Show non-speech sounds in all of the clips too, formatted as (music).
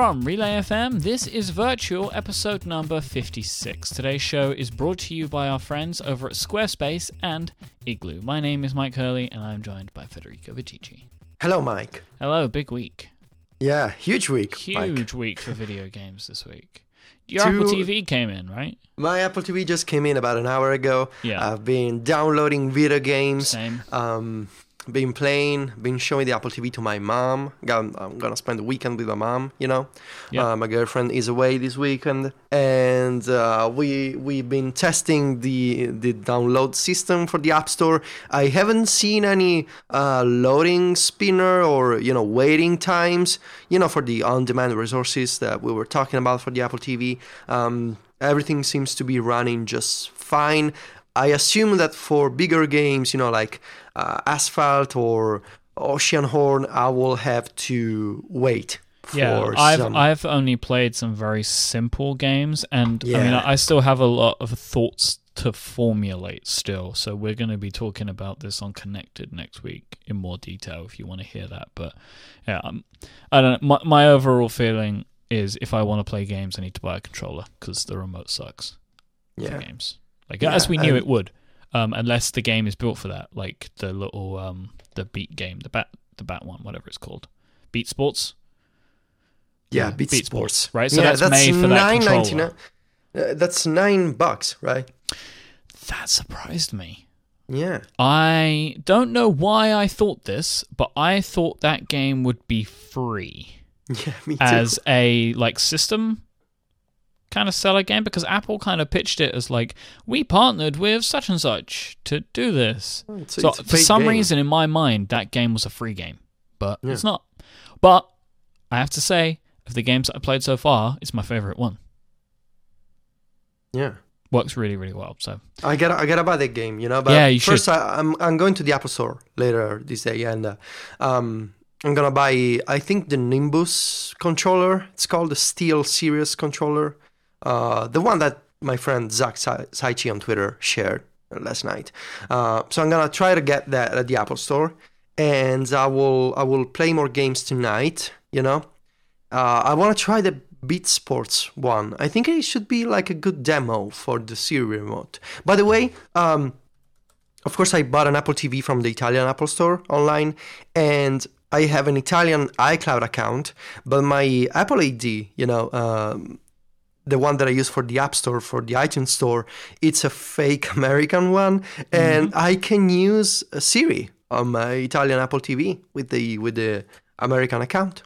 from Relay FM. This is Virtual episode number 56. Today's show is brought to you by our friends over at Squarespace and Igloo. My name is Mike Hurley and I'm joined by Federico Viticci. Hello, Mike. Hello, big week. Yeah, huge week. Huge Mike. week for video games this week. Your Apple TV came in, right? My Apple TV just came in about an hour ago. Yeah. I've been downloading video games. Same. Um, been playing, been showing the Apple TV to my mom. I'm gonna spend the weekend with my mom. You know, Yeah. uh, my girlfriend is away this weekend, and uh, we we've been testing the the download system for the App Store. I haven't seen any uh, loading spinner or you know waiting times. You know, for the on-demand resources that we were talking about for the Apple TV. Um, everything seems to be running just fine. I assume that for bigger games, you know, like uh, Asphalt or Oceanhorn, I will have to wait for Yeah, I've some. I've only played some very simple games, and I mean, I still have a lot of thoughts to formulate still. So we're going to be talking about this on Connected next week in more detail if you want to hear that. But yeah, um, I don't know. My, my overall feeling is if I want to play games, I need to buy a controller because the remote sucks for yeah, games. Like Yeah, as we knew and- it would, um, unless the game is built for that, like the little um, the Beat game, the bat the bat one, whatever it's called, Beat Sports. yeah, Beat, Sports. right? So yeah, that's made for that nine controller. Uh, that's nine bucks, right? That surprised me. Yeah, I don't know why I thought this, but I thought that game would be free (laughs) yeah, me too. as a like system kind of seller game because Apple kind of pitched it as like we partnered with such and such to do this. It's- so it's for some game. reason in my mind that game was a free game, but Yeah. it's not. But I have to say of the games that I played so far, it's my favorite one. yeah. Works really really well. So I gotta, I gotta buy that game, you know. But Yeah, you first, should. I, I'm, I'm going to the Apple Store later this day, and uh, um, I'm gonna buy. I think the Nimbus controller. It's called the Steel Series controller. Uh, the one that my friend Zach Sa- Saichi on Twitter shared last night. Uh, so I'm gonna try to get that at the Apple Store, and I will, I will play more games tonight. You know, uh, I want to try the Beat Sports one. I think it should be like a good demo for the Siri remote. By the way, um, of course, I bought an Apple TV from the Italian Apple Store online, and I have an Italian iCloud account, but my Apple ID, you know, um, the one that I use for the App Store, for the iTunes Store, it's a fake American one, and I can use uh, Siri on my Italian Apple TV with the with the American account.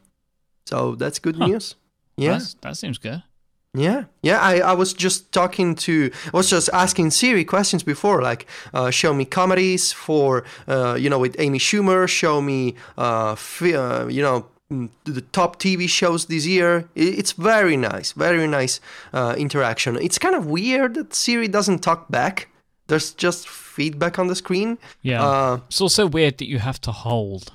So that's good Huh. news. Yeah. that's- that seems good. Yeah, yeah. I, I was just talking to, I was just asking Siri questions before, like, uh, show me comedies for, uh, you know, with Amy Schumer. Show me, uh, uh, you know, the top TV shows this year. It's very nice, very nice uh, interaction. It's kind of weird that Siri doesn't talk back. There's just feedback on the screen. Yeah. Uh, It's also weird that you have to hold.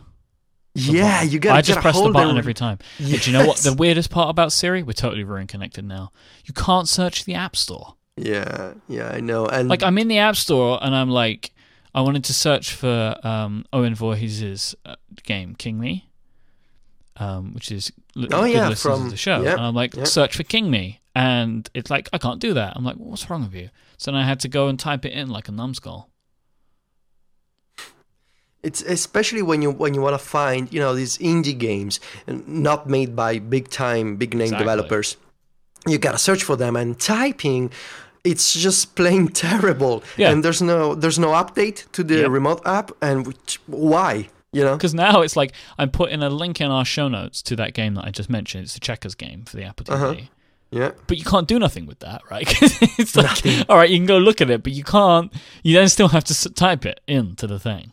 yeah, button. you gotta. I just gotta press the button every time. Hey, Do you know what the weirdest part about Siri? We're totally ruin connected now. You can't search the App Store. Yeah, yeah, I know. And Like I'm in the App Store and I'm like, I wanted to search for um, Owen Voorhees' uh, game King Me, um, which is l- Oh, good yeah, from- of the show. yeah, and I'm like, yeah. search for King Me, and it's like I can't do that. I'm like, what's wrong with you? So then I had to go and type it in like a numbskull. It's especially when you when you want to find you know these indie games not made by big time big name Exactly. developers. You gotta search for them and typing. It's just plain (laughs) terrible. Yeah. And there's no there's no update to the Yep. remote app. And which, why? You know? Because now it's like I'm putting a link in our show notes to that game that I just mentioned. It's the checkers game for the Apple TV. Uh-huh. Yeah. But you can't do nothing with that, right? (laughs) it's like, all right, you can go look at it, but you can't. You then still have to type it into the thing.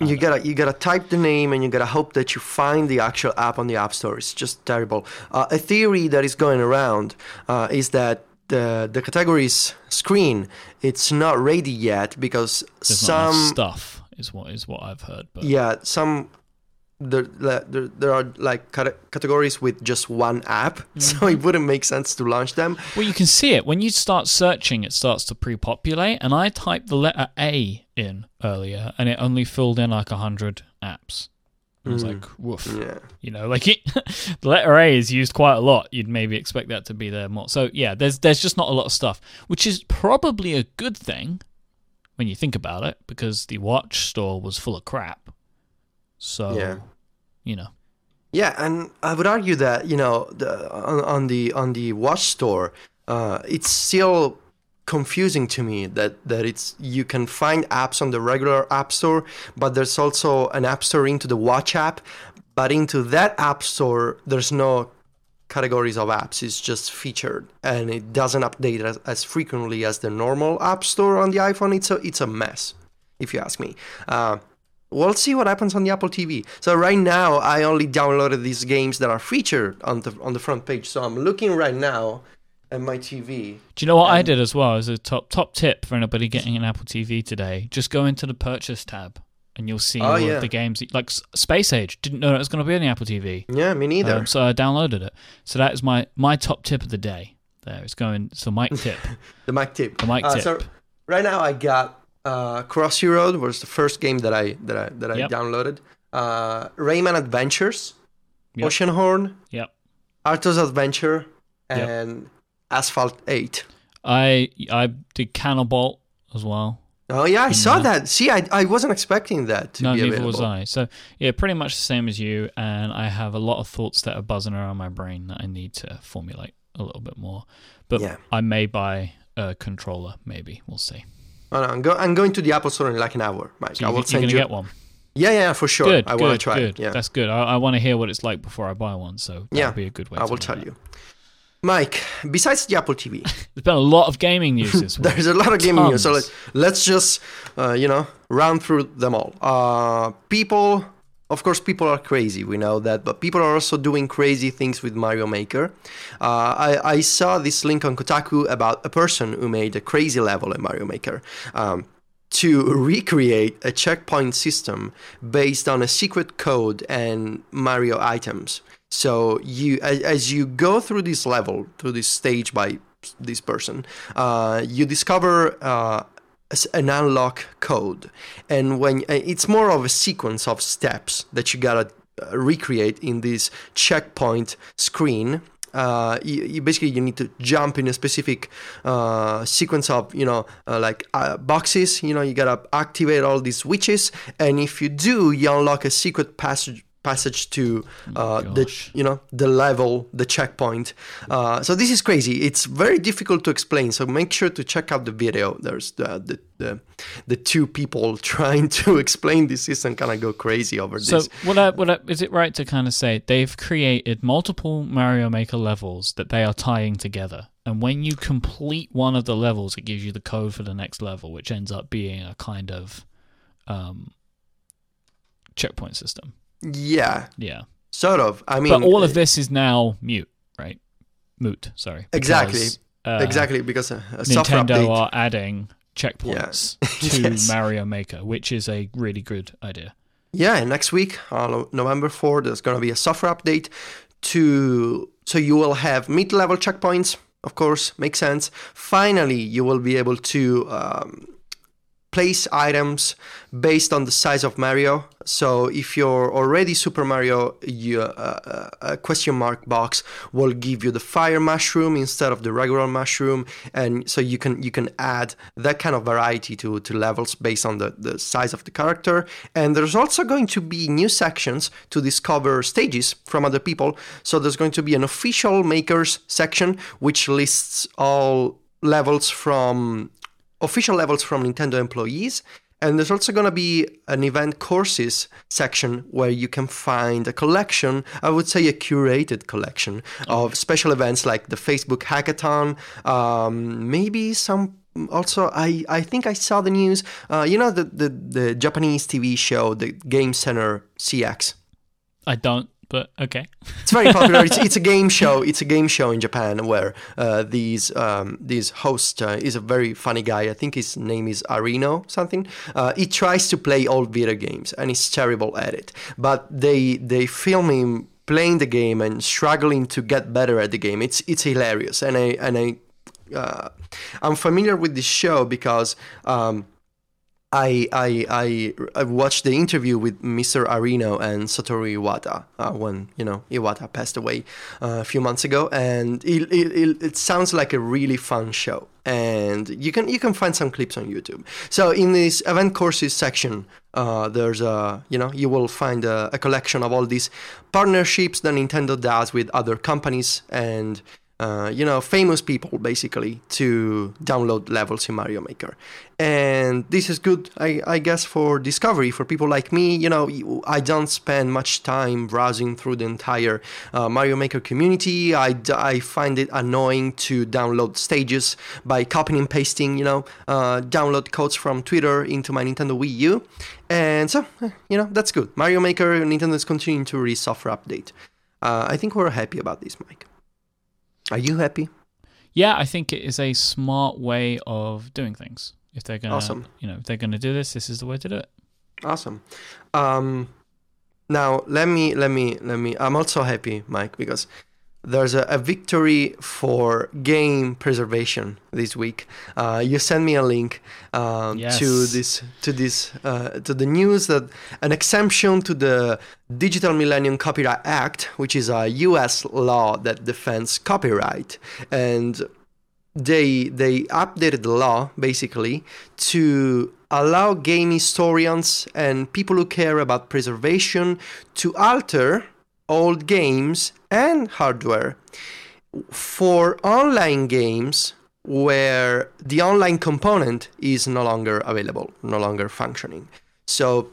You gotta you gotta type the name and you gotta hope that you find the actual app on the app store. It's just terrible. Uh, a theory that is going around uh, is that the the categories screen it's not ready yet because There's some stuff, is what is what I've heard. But yeah some there, there, there are like categories with just one app, (laughs) so mm-hmm. it wouldn't make sense to launch them. well, you can see it when you start searching. It starts to pre-populate, and I typed the letter A in earlier, and it only filled in like a hundred apps. I was hmm. like, woof. Yeah. You know, like it, (laughs) the letter A is used quite a lot. You'd maybe expect that to be there more. So yeah, there's there's just not a lot of stuff, which is probably a good thing when you think about it, because the watch store was full of crap. So Yeah. you know, Yeah, and I would argue that you know the, on, on the on the watch store, uh, it's still confusing to me that that it's you can find apps on the regular app store, but there's also an app store into the watch app, but into that app store there's no categories of apps. is just featured, and it doesn't update as, as frequently as the normal app store on the iPhone. It's a it's a mess, if you ask me. Uh, we'll see what happens on the Apple TV. So right now, I only downloaded these games that are featured on the on the front page. So I'm looking right now at my TV. do you know what I did as well? As a top top tip for anybody getting an Apple TV today, just go into the purchase tab. And you'll see Oh, all yeah. of the games like Space Age. Didn't know it was going to be on the Apple TV. Yeah, me neither. Um, so I downloaded it. So that is my my top tip of the day. There, it's going. So mic tip. (laughs) the mic tip. The mic Uh, tip. So right now, I got uh, Crossy Road was the first game that I that I that I Yep. downloaded. Uh, Rayman Adventures, Yep. Oceanhorn, Yep. Arthur's Adventure, Yep. and Asphalt Eight. I I did Cannonball as well. Oh yeah, I saw there. that. See, I, I wasn't expecting that to no, be neither available. was I. So yeah, pretty much the same as you. And I have a lot of thoughts that are buzzing around my brain that I need to formulate a little bit more. But Yeah. I may buy a controller. Maybe we'll see. Oh, no, I'm, go- I'm going to the Apple Store in like an hour, Mike. So I will you're send gonna you. get one. Yeah, yeah, for sure. Good. I want to try good. Yeah, That's good. I, I want to hear what it's like before I buy one. So Yeah, be a good way. I will tell that. you. Mike, besides the Apple TV, (laughs) There's been a lot of gaming news this (laughs) week. there's a lot of gaming news. So let, let's just, uh, you know, run through them all. Uh, people, of course, people are crazy. We know that, but people are also doing crazy things with Mario Maker. Uh, I, I saw this link on Kotaku about a person who made a crazy level in Mario Maker. Um, to recreate a checkpoint system based on a secret code and Mario items. So you, as, as you go through this level, through this stage by this person, uh, you discover uh, an unlock code, and when uh, it's more of a sequence of steps that you gotta uh, recreate in this checkpoint screen. Uh, you, you basically you need to jump in a specific uh, sequence of you know uh, like uh, boxes. You know you gotta activate all these switches. And if you do you unlock a secret passage passage to uh, the you know the level the checkpoint. Uh, so this is crazy. It's very difficult to explain. So make sure to check out the video. There's the the, the, the two people (laughs) trying to explain this. System kind of go crazy over So this. what I, what I, is it right to kind of say they've created multiple Mario Maker levels that they are tying together, and when you complete one of the levels, it gives you the code for the next level, which ends up being a kind of um, checkpoint system. Yeah Yeah, sort of i mean but all of this is now mute, right? Moot, sorry. Exactly. Uh, exactly because a, a software Nintendo update are adding checkpoints (laughs) to Yes. Mario Maker, which is a really good idea. Yeah, next week on November 4th, there's going to be a software update to so you will have mid-level checkpoints. Of course, makes sense. Finally, you will be able to um, place items based on the size of Mario. So if you're already Super Mario, you, uh, a question mark box will give you the fire mushroom instead of the regular mushroom, and so you can you can add that kind of variety to, to levels based on the, the size of the character. And there's also going to be new sections to discover stages from other people. So there's going to be an official makers section which lists all levels from official levels from Nintendo employees. And there's also going to be an event courses section where you can find a collection, I would say a curated collection of special events like the Facebook Hackathon, um, maybe some. Also, I, I think I saw the news. Uh, you know the, the the Japanese TV show, the Game Center CX. I don't, but okay. It's very popular. it's, (laughs) it's a game show. It's a game show in Japan where uh, these um, these host uh, is a very funny guy. I think his name is Arino something. Uh, he tries to play old video games and he's terrible at it. But they they film him playing the game and struggling to get better at the game. It's it's hilarious and I and I uh, I'm familiar with this show because. Um, I, I I I watched the interview with Mr. Arino and Satoru Iwata uh, when you know Iwata passed away uh, a few months ago, and it, it, it sounds like a really fun show. And you can you can find some clips on YouTube. So in this event courses section, uh, there's a you know you will find a, a collection of all these partnerships that Nintendo does with other companies and uh, you know, famous people basically to download levels in Mario Maker. And this is good, I, I, guess, for discovery for people like me. You know, I don't spend much time browsing through the entire uh, Mario Maker community. I, I find it annoying to download stages by copying and pasting, you know, uh, download codes from Twitter into my Nintendo Wii U. And so, eh, you know, that's good. Mario Maker, Nintendo is continuing to release software update. Uh, I think we're happy about this, Mike. Are you happy? Yeah, I think it is a smart way of doing things. If they're gonna, awesome. you know, if they're gonna do this, this is the way to do it. Awesome. Um, now let me let me let me. I'm also happy, Mike, because there's a, a, victory for game preservation this week. Uh, you sent me a link um, yes. to this to this uh, to the news that an exemption to the Digital Millennium Copyright Act, which is a U.S. law that defends copyright, and they they updated the law basically to allow game historians and people who care about preservation to alter old games and hardware for online games where the online component is no longer available, no longer functioning. So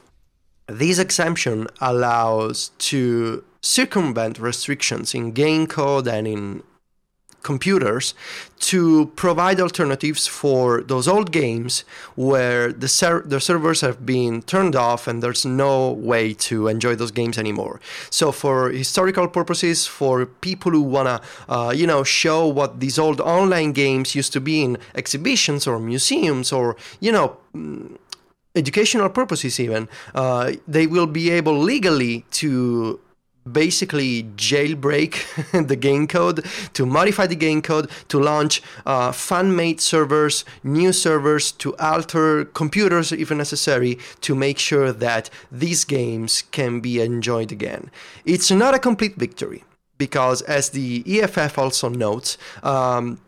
this exemption allows to circumvent restrictions in game code and in computers to provide alternatives for those old games where the, ser- the servers have been turned off and there's no way to enjoy those games anymore. So for historical purposes, for people who wanna, uh, you know, show what these old online games used to be in exhibitions or museums or, you know, mm, educational purposes even, uh, they will be able legally to basically jailbreak (laughs) the game code, to modify the game code, to launch uh, fan-made servers, new servers, to alter computers if necessary, to make sure that these games can be enjoyed again. It's not a complete victory because, as the EFF also notes, um,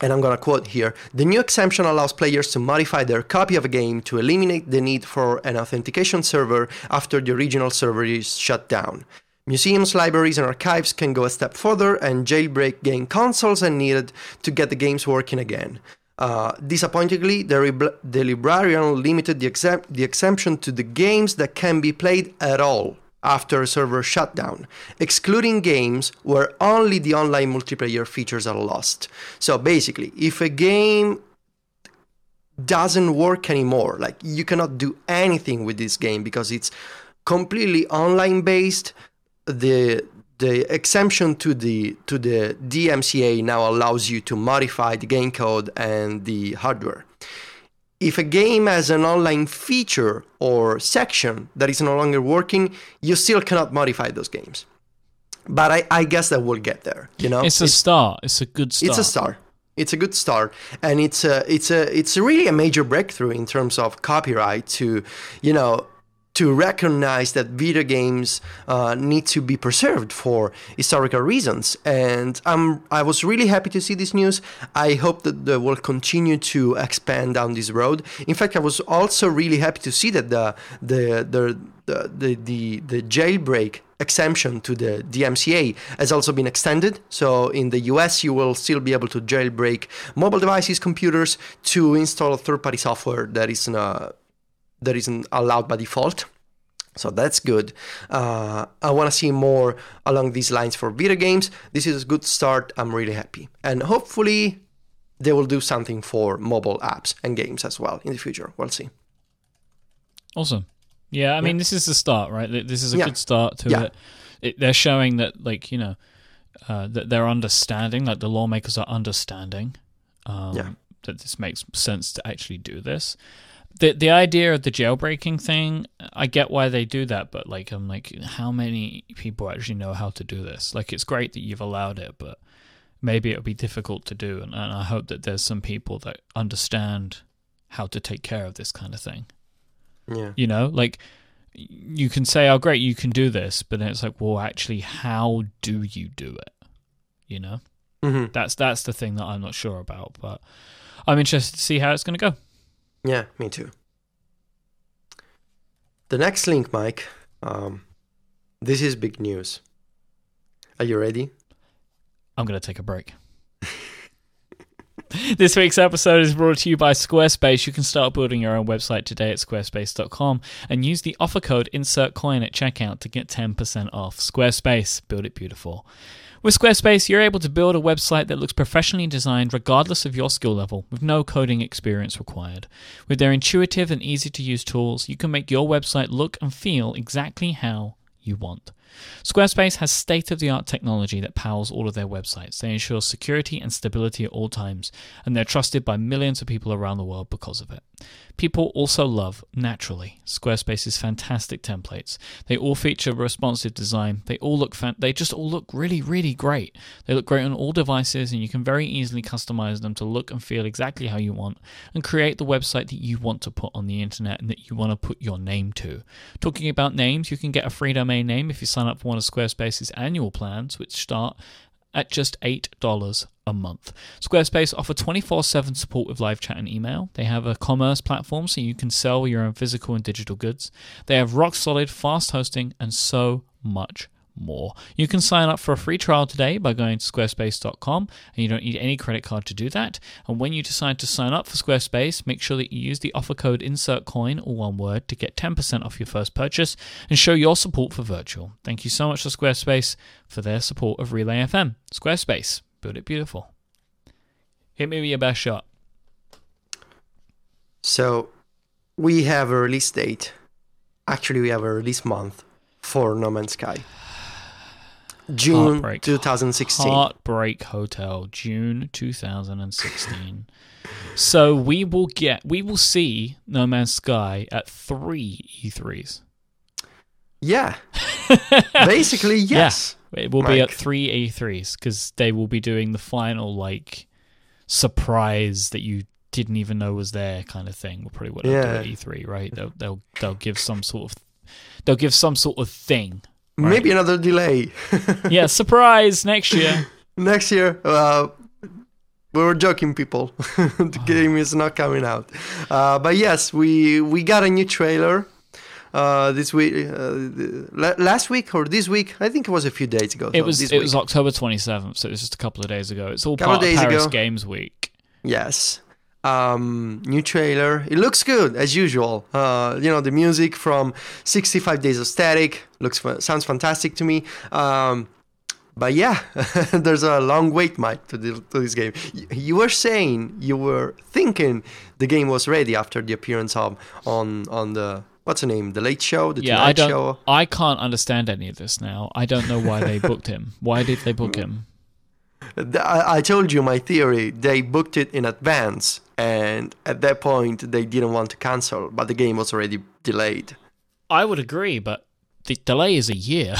and I'm gonna quote here the new exemption allows players to modify their copy of a game to eliminate the need for an authentication server after the original server is shut down. Museums, libraries, and archives can go a step further and jailbreak game consoles and needed to get the games working again. Uh, disappointingly, the, re- the, librarian limited the, the exemption to the games that can be played at all after a server shutdown, excluding games where only the online multiplayer features are lost. So basically, if a game doesn't work anymore, like you cannot do anything with this game because it's completely online based, the the exemption to the to the DMCA now allows you to modify the game code and the hardware. If a game has an online feature or section that is no longer working, you still cannot modify those games. But I, I guess that we'll get there. You know, it's a it's, start. It's a good start. It's a start. It's a good start, and it's a it's a it's really a major breakthrough in terms of copyright to, you know, to recognize that video games uh, need to be preserved for historical reasons. And I'm, I was really happy to see this news. I hope that they will continue to expand down this road. In fact, I was also really happy to see that the the the the, the, the jailbreak exemption to the DMCA has also been extended. So in the US, you will still be able to jailbreak mobile devices, computers to install third-party software that is uh, that isn't allowed by default. So that's good. Uh, I want to see more along these lines for video games. This is a good start. I'm really happy. And hopefully, they will do something for mobile apps and games as well in the future. We'll see. Awesome. Yeah, I mean, this is the start, right? This is a yeah. good start to yeah. it. it. They're showing that, like, you know, uh, that they're understanding, like the lawmakers are understanding um, yeah. that this makes sense to actually do this the the idea of the jailbreaking thing, I get why they do that, but like I'm like, how many people actually know how to do this? Like, it's great that you've allowed it, but maybe it'll be difficult to do, and, and I hope that there's some people that understand how to take care of this kind of thing. Yeah. You know, like you can say, "Oh, great, you can do this," but then it's like, "Well, actually, how do you do it?" You know, hmm that's that's the thing that I'm not sure about, but I'm interested to see how it's going to go. Yeah, me too. The next link, Mike. Um, this is big news. Are you ready? I'm going to take a break. (laughs) this week's episode is brought to you by Squarespace. You can start building your own website today at squarespace.com and use the offer code InsertCoin at checkout to get 10% off. Squarespace, build it beautiful. With Squarespace, you're able to build a website that looks professionally designed regardless of your skill level, with no coding experience required. With their intuitive and easy to use tools, you can make your website look and feel exactly how you want. Squarespace has state of the art technology that powers all of their websites. They ensure security and stability at all times, and they're trusted by millions of people around the world because of it. People also love, naturally, Squarespace's fantastic templates. They all feature responsive design. They all look fan- they just all look really really great. They look great on all devices and you can very easily customize them to look and feel exactly how you want and create the website that you want to put on the internet and that you want to put your name to. Talking about names, you can get a free domain name if you sign up for one of Squarespace's annual plans which start at just $8 a month. Squarespace offer 24/7 support with live chat and email. They have a commerce platform so you can sell your own physical and digital goods. They have rock solid fast hosting and so much more. You can sign up for a free trial today by going to squarespace.com and you don't need any credit card to do that. And when you decide to sign up for Squarespace, make sure that you use the offer code InsertCoin or one word to get 10% off your first purchase and show your support for virtual. Thank you so much to Squarespace for their support of Relay FM. Squarespace, build it beautiful. Hit me with your best shot. So, we have a release date. Actually, we have a release month for No Man's Sky. June Heartbreak. 2016. Heartbreak Hotel, June 2016. so we will get, we will see No Man's Sky at three E E3s. Yeah. (laughs) Basically, yes. It will be at three E3s because they will be doing the final like surprise that you didn't even know was there kind of thing. Will probably what they'll do at E3, right? They'll they'll they'll give some sort of they'll give some sort of thing. Maybe another delay. (laughs) Yeah, surprise next year. (laughs) Next year, uh, we were joking, people. (laughs) the game is not coming out. Uh, but yes, we we got a new trailer uh, this week, uh, last week or this week. I think it was a few days ago. It so was this it week. was October 27th, so it was just a couple of days ago. It's all Couple part of days Paris ago. Games Week. Yes. Um, new trailer. It looks good as usual. Uh, you know the music from 65 Days of Static looks sounds fantastic to me. Um, but yeah, (laughs) there's a long wait, Mike, to, the, to this game. Y- You were saying you were thinking the game was ready after the appearance of on on the what's the name, the Late Show, the Yeah, Tonight I don't. Show. I can't understand any of this now. I don't know why they booked him. Why did they book him? I, I told you my theory. They booked it in advance, and at that point they didn't want to cancel, but the game was already delayed. I would agree, but the delay is a year. (laughs)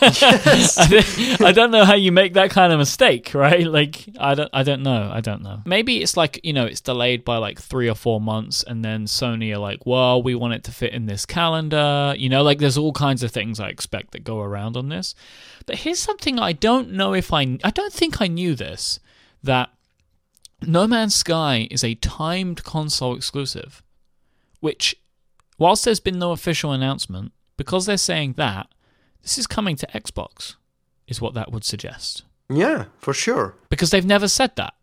I, don't, I don't know how you make that kind of mistake, right? Like, I don't, I don't know. I don't know. Maybe it's like you know, it's delayed by like three or four months, and then Sony are like, well, we want it to fit in this calendar. You know, like there's all kinds of things I expect that go around on this. But here's something I don't know if I, I don't think I knew this that No Man's Sky is a timed console exclusive, which, whilst there's been no official announcement, because they're saying that, this is coming to Xbox, is what that would suggest. Yeah, for sure. Because they've never said that.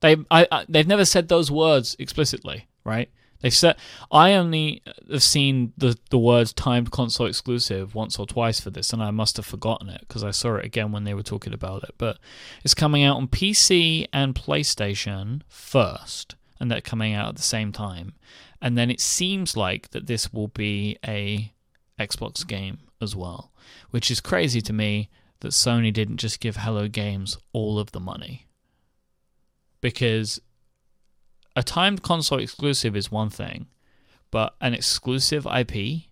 They, I, I, they've never said those words explicitly, right? They've said I only have seen the the words timed console exclusive once or twice for this, and I must have forgotten it because I saw it again when they were talking about it. But it's coming out on PC and PlayStation first, and they're coming out at the same time. And then it seems like that this will be a Xbox game as well, which is crazy to me that Sony didn't just give Hello Games all of the money. Because a timed console exclusive is one thing, but an exclusive IP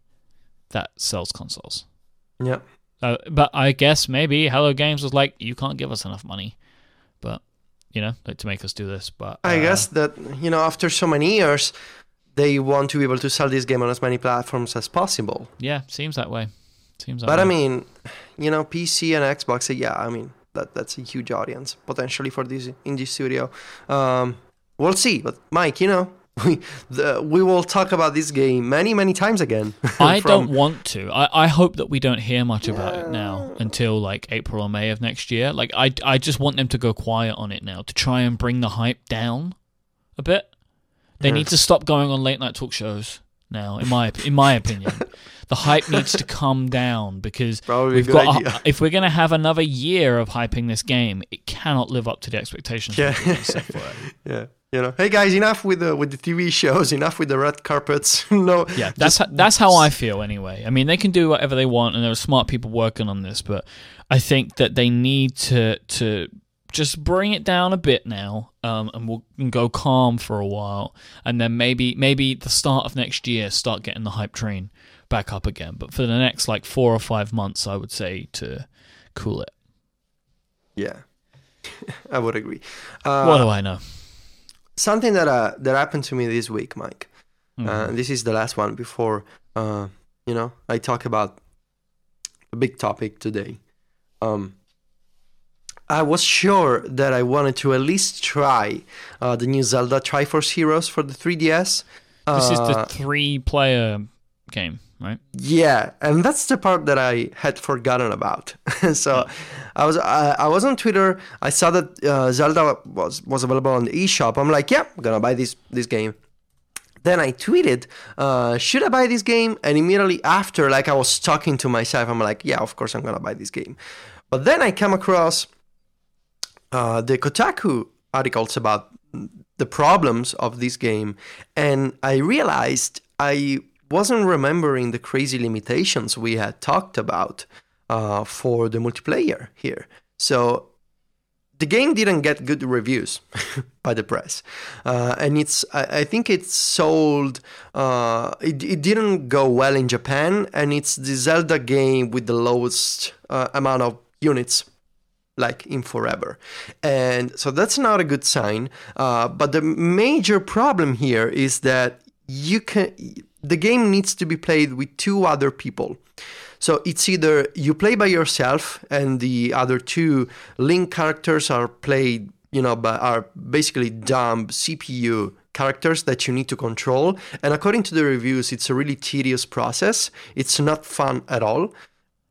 that sells consoles. Yeah. Uh, but I guess maybe Hello Games was like, you can't give us enough money, but you know, like to make us do this. But I uh, guess that you know after so many years, they want to be able to sell this game on as many platforms as possible. Yeah, seems that way. Seems that But way. I mean, you know, PC and Xbox. Yeah, I mean that that's a huge audience potentially for this indie studio. Um, we'll see. But Mike, you know, (laughs) we the, we will talk about this game many many times again. (laughs) I from- don't want to. I, I hope that we don't hear much about it now until like April or May of next year. Like I I just want them to go quiet on it now to try and bring the hype down a bit. They need to stop going on late night talk shows now. In my in my opinion, the hype needs to come down because Probably we've got idea. if we're gonna have another year of hyping this game, it cannot live up to the expectations Yeah. set for it. (laughs) Yeah. You know, hey guys, enough with the with the TV shows, enough with the red carpets. (laughs) no, Yeah, that's just- how, that's how I feel anyway. I mean, they can do whatever they want, and there are smart people working on this, but I think that they need to to just bring it down a bit now, um, and we'll and go calm for a while, and then maybe maybe the start of next year start getting the hype train back up again. But for the next like four or five months, I would say to cool it. Yeah, (laughs) I would agree. Uh, what do I know? something that uh, that happened to me this week, Mike. Mhm. Uh, this is the last one before uh, you know I talk about a big topic today. Um, I was sure that I wanted to at least try uh, the new Zelda Triforce Heroes for the 3DS. this is Uh, the three-player game, right? Yeah, and that's the part that I had forgotten about. (laughs) so I was I, I was on Twitter. I saw that uh, Zelda was was available on the eShop. I'm like, yeah, I'm gonna buy this this game. Then I tweeted, uh, should I buy this game? And immediately after, like I was talking to myself, I'm like, yeah, of course I'm gonna buy this game. But then I come across uh, the Kotaku articles about the problems of this game, and I realized I wasn't remembering the crazy limitations we had talked about uh, for the multiplayer here. So the game didn't get good reviews (laughs) by the press, uh, and it's I, I think it's sold. Uh, it, it didn't go well in Japan, and it's the Zelda game with the lowest uh, amount of units like in forever. And so that's not a good sign. Uh, but the major problem here is that you can the game needs to be played with two other people. So it's either you play by yourself and the other two link characters are played, you know, by are basically dumb CPU characters that you need to control. And according to the reviews, it's a really tedious process. It's not fun at all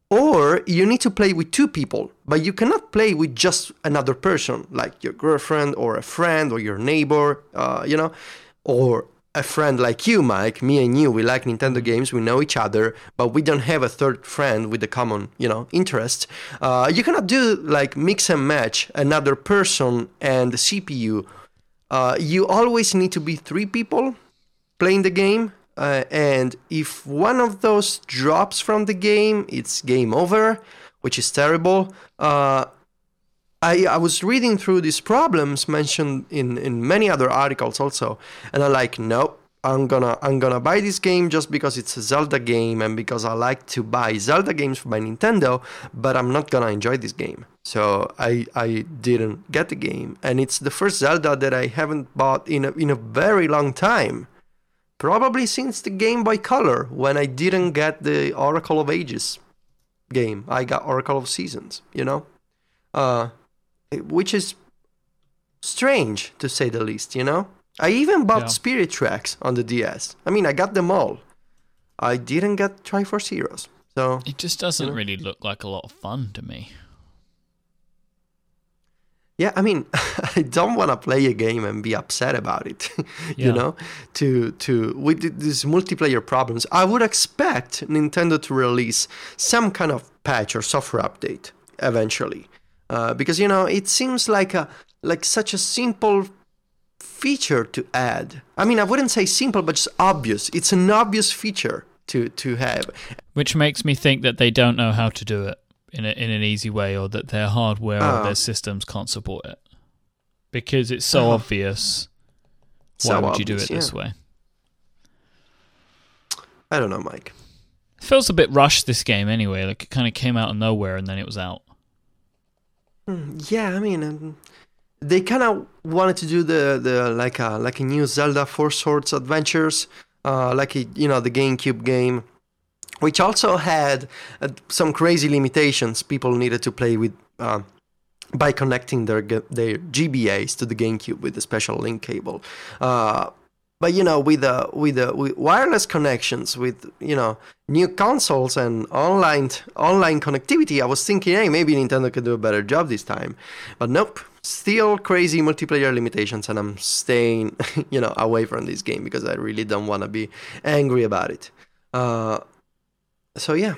or you need to play with two people but you cannot play with just another person like your girlfriend or a friend or your neighbor uh, you know or a friend like you mike. Me and you we like nintendo games we know each other but we don't have a third friend with a common you know interest. Uh, you cannot do like mix and match another person and the cpu uh, you always need to be three people playing the game uh, and if one of those drops from the game it's game over which is terrible uh, I, I was reading through these problems mentioned in, in many other articles also and i'm like nope i'm gonna i'm gonna buy this game just because it's a zelda game and because i like to buy zelda games by nintendo but i'm not gonna enjoy this game. So i i didn't get the game. And it's the first zelda that i haven't bought in a, in a very long time Probably since the Game Boy Color, when I didn't get the Oracle of Ages game. I got Oracle of Seasons, you know? Uh, which is strange, to say the least, you know? I even bought Yeah. Spirit Tracks on the DS. I mean, I got them all. I didn't get Triforce Heroes. So, It just doesn't know? really look like a lot of fun to me. Yeah, I mean, (laughs) I don't want to play a game and be upset about it. (laughs) Yeah. you know, to to with th- these multiplayer problems, I would expect Nintendo to release some kind of patch or software update eventually, uh, because you know it seems like a like such a simple feature to add. I mean, I wouldn't say simple, but just obvious. It's an obvious feature to to have. Which makes me think that they don't know how to do it in a, in an easy way, or that their hardware or their systems can't support it. Because it's so Oh. obvious. Why So would you do obvious, it this way? I don't know, Mike. It feels a bit rushed. This game, anyway. Like it kind of came out of nowhere and then it was out. Hmm, Yeah, I mean, um, they kind of wanted to do the the like a like a new Zelda Four Swords Adventures, uh, like a, you know the GameCube game, which also had uh, some crazy limitations. People needed to play with. Uh, by connecting their their GBAs to the GameCube with a special link cable, uh, but you know with the with the with wireless connections with you know new consoles and online online connectivity i was thinking hey maybe nintendo could do a better job this time but nope still crazy multiplayer limitations and i'm staying (laughs) you know away from this game because i really don't want to be angry about it uh, so yeah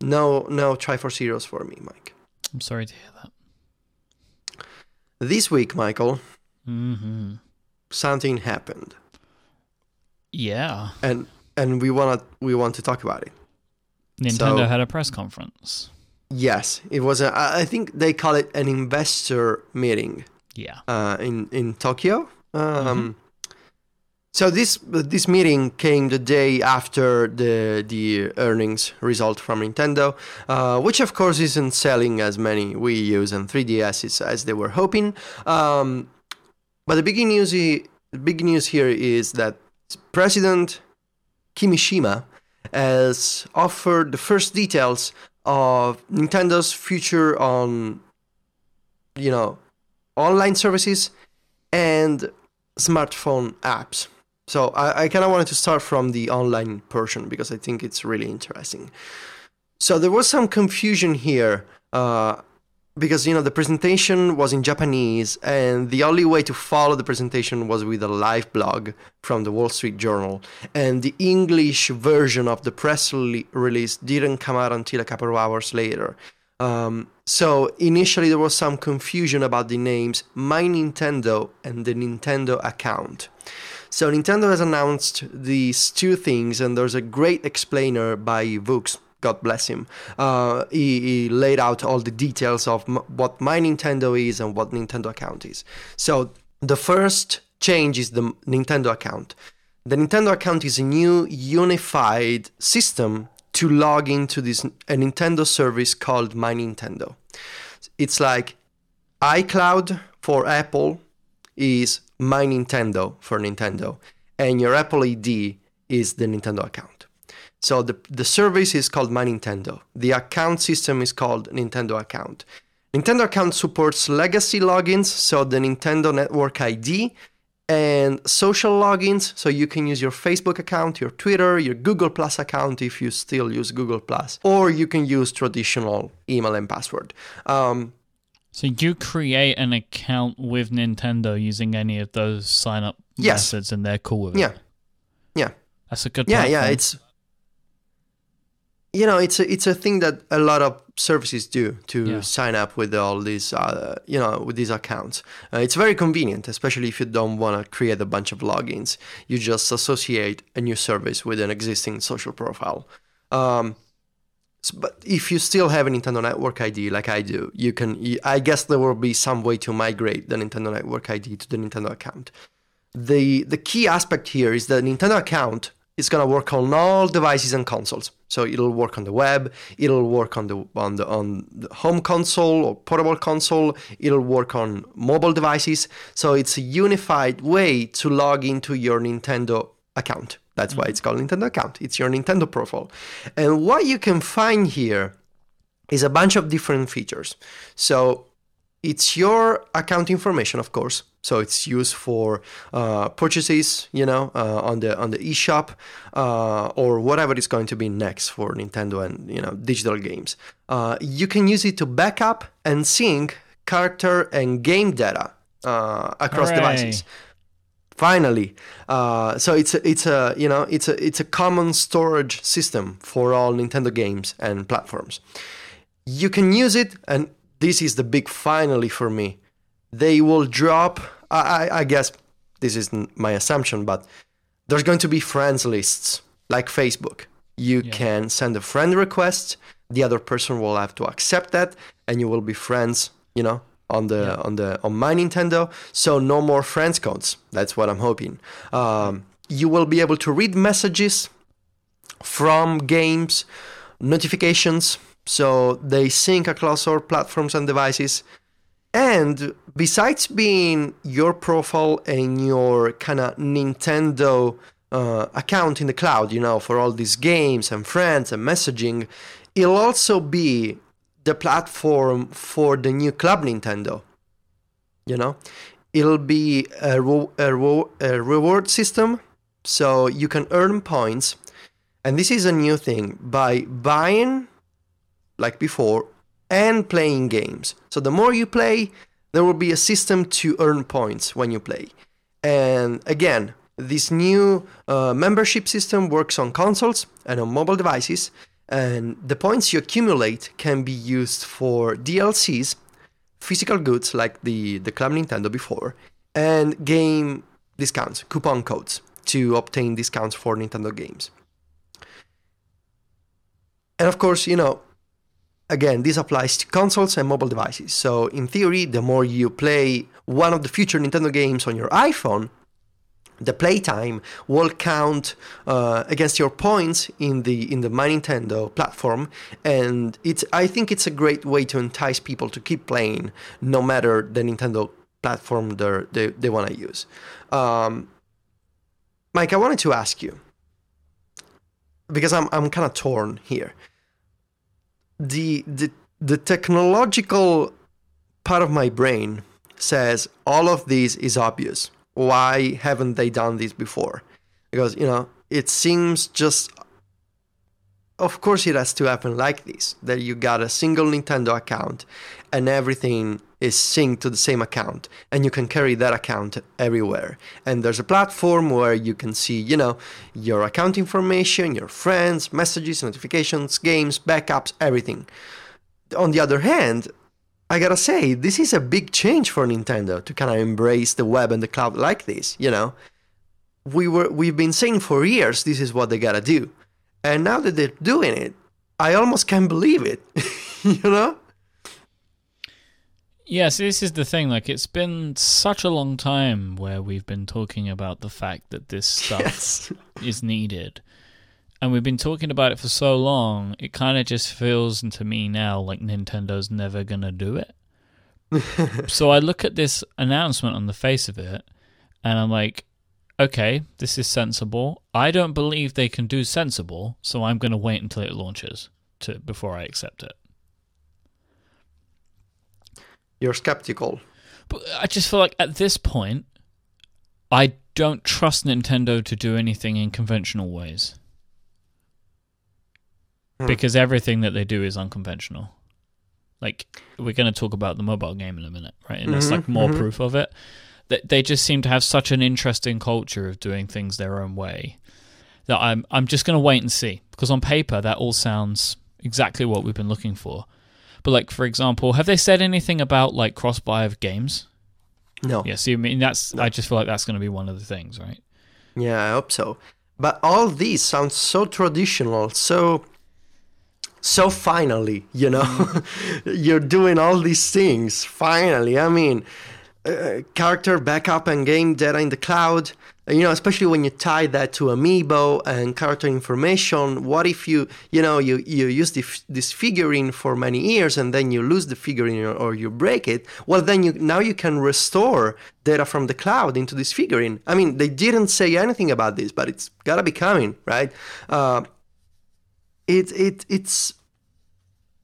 no no triforce heroes for me mike i'm sorry to hear that this week michael mm-hmm. something happened yeah. And and we want to we want to talk about it. Nintendo so, had a press conference. Yes, it was a. I think they call it an investor meeting. Yeah. Uh, in in Tokyo. Um, mm-hmm. So this this meeting came the day after the the earnings result from Nintendo, uh, which of course isn't selling as many Wii U's and 3DSs as they were hoping. Um, but the big news, the big news here is that President Kimishima has offered the first details of Nintendo's future on, you know, online services and smartphone apps. So I, I kind of wanted to start from the online portion because I think it's really interesting. So there was some confusion here uh, because you know the presentation was in Japanese, and the only way to follow the presentation was with a live blog from the Wall Street Journal, and the English version of the press release didn't come out until a couple of hours later. Um, so initially there was some confusion about the names My Nintendo and the Nintendo account. So Nintendo has announced these two things, and there's a great explainer by Vux. God bless him. Uh, he, he, laid out all the details of m- what my Nintendo is and what Nintendo account is. So the first change is the Nintendo account. The Nintendo account is a new unified system to log into this a Nintendo service called My Nintendo. It's like iCloud for Apple is My Nintendo for Nintendo, and your Apple ID is the Nintendo account. So the, the service is called My Nintendo. The account system is called Nintendo Account. Nintendo Account supports legacy logins, so the Nintendo Network ID, and social logins, so you can use your Facebook account, your Twitter, your Google Plus account if you still use Google Plus, or you can use traditional email and password. Um, so you create an account with Nintendo using any of those sign up yes. methods, and they're cool with it. Yeah, yeah, that's a good. Point. Yeah, platform. yeah, it's you know it's a it's a thing that a lot of services do to yeah. sign up with all these uh, you know with these accounts uh, it's very convenient especially if you don't want to create a bunch of logins you just associate a new service with an existing social profile um, but if you still have a Nintendo Network ID like I do, you can. I guess there will be some way to migrate the Nintendo Network ID to the Nintendo account. the The key aspect here is that the Nintendo account is going to work on all devices and consoles. So it'll work on the web, it'll work on the on the on the home console or portable console, it'll work on mobile devices. So it's a unified way to log into your Nintendo account. That's why it's called Nintendo account. It's your Nintendo profile. And what you can find here is a bunch of different features. So it's your account information, of course. So it's used for uh, purchases, you know, uh, on the on the eShop uh, or whatever is going to be next for Nintendo and you know digital games. Uh, you can use it to backup and sync character and game data uh, across Hooray. devices. Finally, uh, so it's a, it's a you know it's a it's a common storage system for all Nintendo games and platforms. You can use it and this is the big finally for me. They will drop. I, I guess this isn't my assumption, but there's going to be friends lists like Facebook. You yeah. can send a friend request. The other person will have to accept that, and you will be friends. You know, on the yeah. on the on my Nintendo. So no more friends codes. That's what I'm hoping. Um, you will be able to read messages from games, notifications, so they sync across all platforms and devices. And besides being your profile and your kind of Nintendo uh, account in the cloud, you know, for all these games and friends and messaging, it'll also be the platform for the new Club Nintendo. You know, it'll be a, ro- a, ro- a reward system, so you can earn points. And this is a new thing by buying, like before, and playing games. So the more you play, there will be a system to earn points when you play. And again, this new uh, membership system works on consoles and on mobile devices, and the points you accumulate can be used for DLCs, physical goods like the, the Club Nintendo before, and game discounts, coupon codes to obtain discounts for Nintendo games. And of course, you know, again, this applies to consoles and mobile devices. So, in theory, the more you play one of the future Nintendo games on your iPhone, the playtime will count uh, against your points in the in the My Nintendo platform, and it's I think it's a great way to entice people to keep playing, no matter the Nintendo platform they they want to use. Um, Myke, I wanted to ask you because I'm I'm kind of torn here. The the the technological part of my brain says all of this is obvious why haven't they done this before? Because, you know, it seems just. Of course, it has to happen like this that you got a single Nintendo account and everything is synced to the same account and you can carry that account everywhere. And there's a platform where you can see, you know, your account information, your friends, messages, notifications, games, backups, everything. On the other hand, I gotta say, this is a big change for Nintendo to kind of embrace the web and the cloud like this. You know, we were we've been saying for years this is what they gotta do, and now that they're doing it, I almost can't believe it. (laughs) you know. Yes, this is the thing. Like, it's been such a long time where we've been talking about the fact that this (laughs) stuff yes. is needed and we've been talking about it for so long, it kind of just feels to me now like Nintendo's never going to do it. (laughs) so I look at this announcement on the face of it, and I'm like, okay, this is sensible. I don't believe they can do sensible, so I'm going to wait until it launches to before I accept it. You're skeptical. But I just feel like at this point, I don't trust Nintendo to do anything in conventional ways. Hmm. because everything that they do is unconventional. Like we're going to talk about the mobile game in a minute, right? And mm-hmm, it's like more mm-hmm. proof of it. That they just seem to have such an interesting culture of doing things their own way that I'm I'm just going to wait and see because on paper that all sounds exactly what we've been looking for. But like for example, have they said anything about like cross buy of games? No. Yeah, see, I mean that's no. I just feel like that's going to be one of the things, right? Yeah, I hope so. But all these sounds so traditional, so so finally you know mm-hmm. (laughs) you're doing all these things finally. I mean uh, character backup and game data in the cloud. You know especially when you tie that to amiibo and character information what if you you know you you use this, this figurine for many years and then you lose the figurine or, or, you break it? Well then you now you can restore data from the cloud into this figurine. I mean they didn't say anything about this but it's gotta be coming right? Uh, it it it's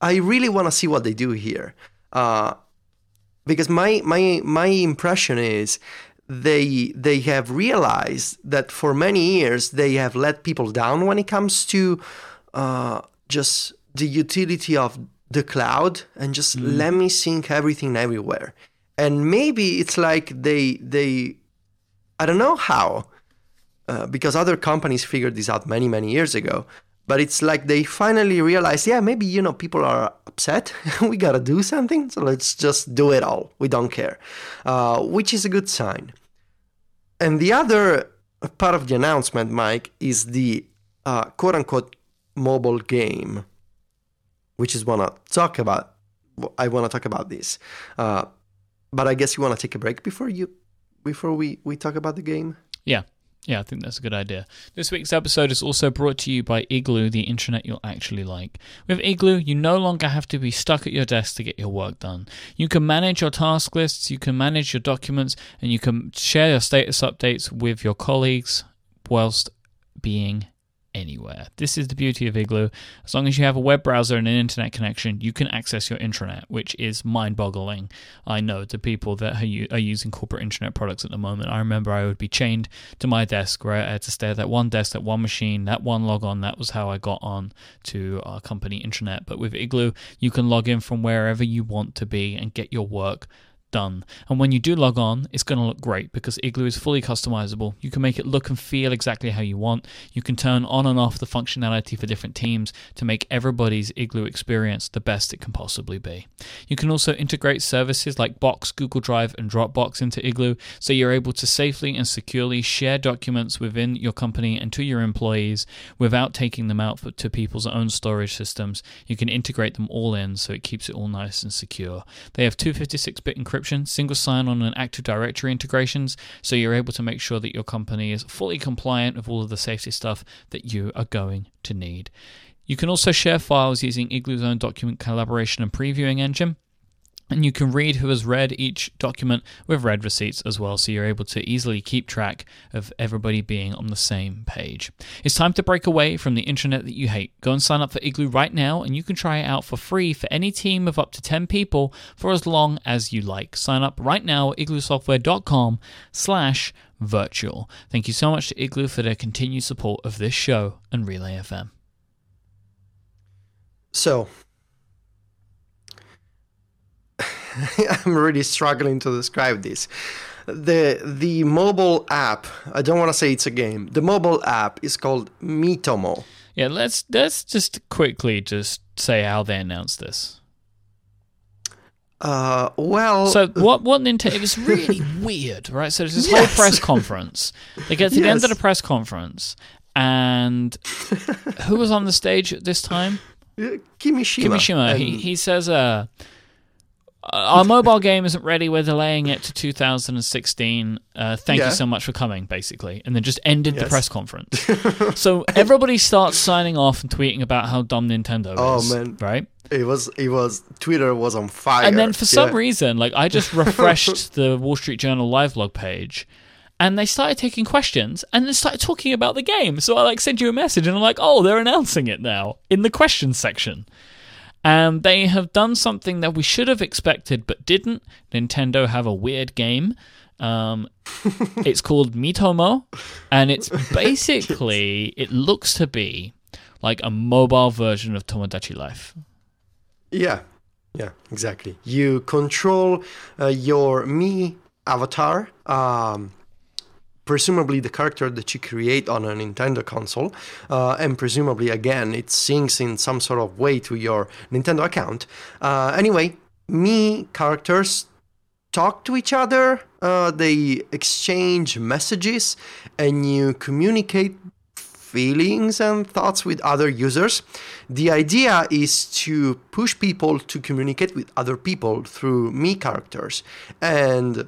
I really want to see what they do here, uh, because my my my impression is they they have realized that for many years they have let people down when it comes to uh, just the utility of the cloud and just mm. let me sync everything everywhere. And maybe it's like they they I don't know how uh, because other companies figured this out many many years ago but it's like they finally realized yeah maybe you know people are upset. (laughs) We gotta do something so let's just do it all. We don't care. Uh, which is a good sign. And the other part of the announcement Myke is the uh, quote unquote mobile game which is want to talk about i want to talk about this. Uh, but i guess you want to take a break before you before we we talk about the game? Yeah Yeah, I think that's a good idea. This week's episode is also brought to you by Igloo, the internet you'll actually like. With Igloo, you no longer have to be stuck at your desk to get your work done. You can manage your task lists, you can manage your documents, and you can share your status updates with your colleagues whilst being anywhere. This is the beauty of Igloo. As long as you have a web browser and an internet connection, you can access your intranet, which is mind boggling. I know to people that are using corporate internet products at the moment. I remember I would be chained to my desk where I had to stay at that one desk, that one machine, that one log on. That was how I got on to our company intranet. But with Igloo, you can log in from wherever you want to be and get your work done. And when you do log on, it's going to look great because Igloo is fully customizable. You can make it look and feel exactly how you want. You can turn on and off the functionality for different teams to make everybody's Igloo experience the best it can possibly be. You can also integrate services like Box, Google Drive, and Dropbox into Igloo so you're able to safely and securely share documents within your company and to your employees without taking them out to people's own storage systems. You can integrate them all in so it keeps it all nice and secure. They have 256 bit encryption single sign on, and Active Directory integrations, so you're able to make sure that your company is fully compliant with all of the safety stuff that you are going to need. You can also share files using Igloo's own document collaboration and previewing engine. And you can read who has read each document with read receipts as well, so you're able to easily keep track of everybody being on the same page. It's time to break away from the internet that you hate. Go and sign up for Igloo right now, and you can try it out for free for any team of up to 10 people for as long as you like. Sign up right now at igloosoftware.com slash virtual. Thank you so much to Igloo for their continued support of this show and Relay FM. So, (laughs) I'm really struggling to describe this. The the mobile app, I don't want to say it's a game. The mobile app is called Miitomo. Yeah, let's let's just quickly just say how they announced this. Uh, well, so what? What Nintendo? It was really (laughs) weird, right? So there's this yes. whole press conference. They get to yes. the end of the press conference, and who was on the stage at this time? Kimishima. Kimishima. He he says, uh, our mobile game isn't ready. We're delaying it to 2016. Uh, thank yeah. you so much for coming, basically. And then just ended yes. the press conference. (laughs) so everybody starts signing off and tweeting about how dumb Nintendo oh, is. Oh, man. Right? It was, it was, Twitter was on fire. And then for some yeah. reason, like, I just (laughs) refreshed the Wall Street Journal live log page and they started taking questions and then started talking about the game. So I like sent you a message and I'm like, oh, they're announcing it now in the questions section. And they have done something that we should have expected but didn't. Nintendo have a weird game. Um, (laughs) it's called Miitomo, and it's (laughs) basically it looks to be like a mobile version of Tomodachi Life. Yeah, yeah, exactly. You control uh, your Mii avatar. Um, presumably the character that you create on a Nintendo console, uh, and presumably again it syncs in some sort of way to your Nintendo account. Uh, anyway, Mii characters talk to each other, uh, they exchange messages, and you communicate feelings and thoughts with other users. The idea is to push people to communicate with other people through Mii characters. And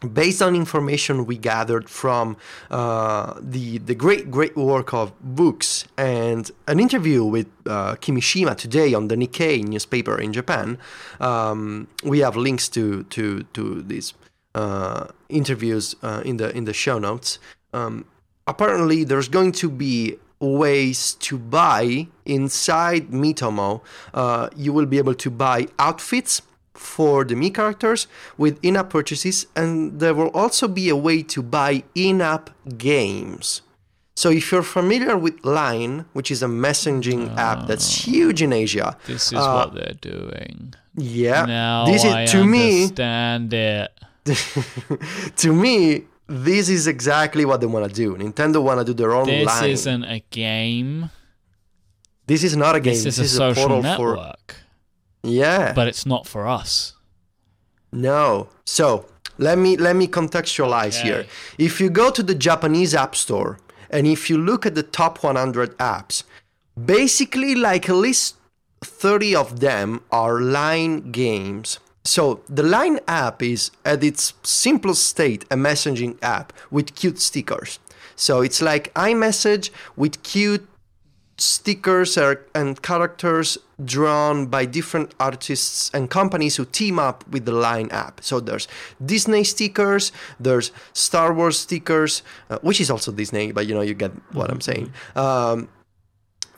based on information we gathered from uh, the the great great work of books and an interview with uh, Kimishima today on the Nikkei newspaper in Japan, um, we have links to to to these uh, interviews uh, in the in the show notes. Um, apparently, there's going to be ways to buy inside Miitomo. Uh, you will be able to buy outfits for the Mii characters with in app purchases, and there will also be a way to buy in app games. So if you're familiar with Line, which is a messaging oh, app that's huge in Asia, this is uh, what they're doing. Yeah, now this is I to understand me. it. (laughs) to me, this is exactly what they want to do. Nintendo want to do their own this line. This isn't a game. This is not a game. This is this a is social a network. For, yeah. But it's not for us. No. So let me let me contextualize okay. here. If you go to the Japanese App Store and if you look at the top 100 apps, basically like at least 30 of them are line games So the Line app is at its simplest state a messaging app with cute stickers. So it's like iMessage with cute stickers and characters drawn by different artists and companies who team up with the Line app. So there's Disney stickers, there's Star Wars stickers, uh, which is also Disney, but you know you get what I'm saying. Um,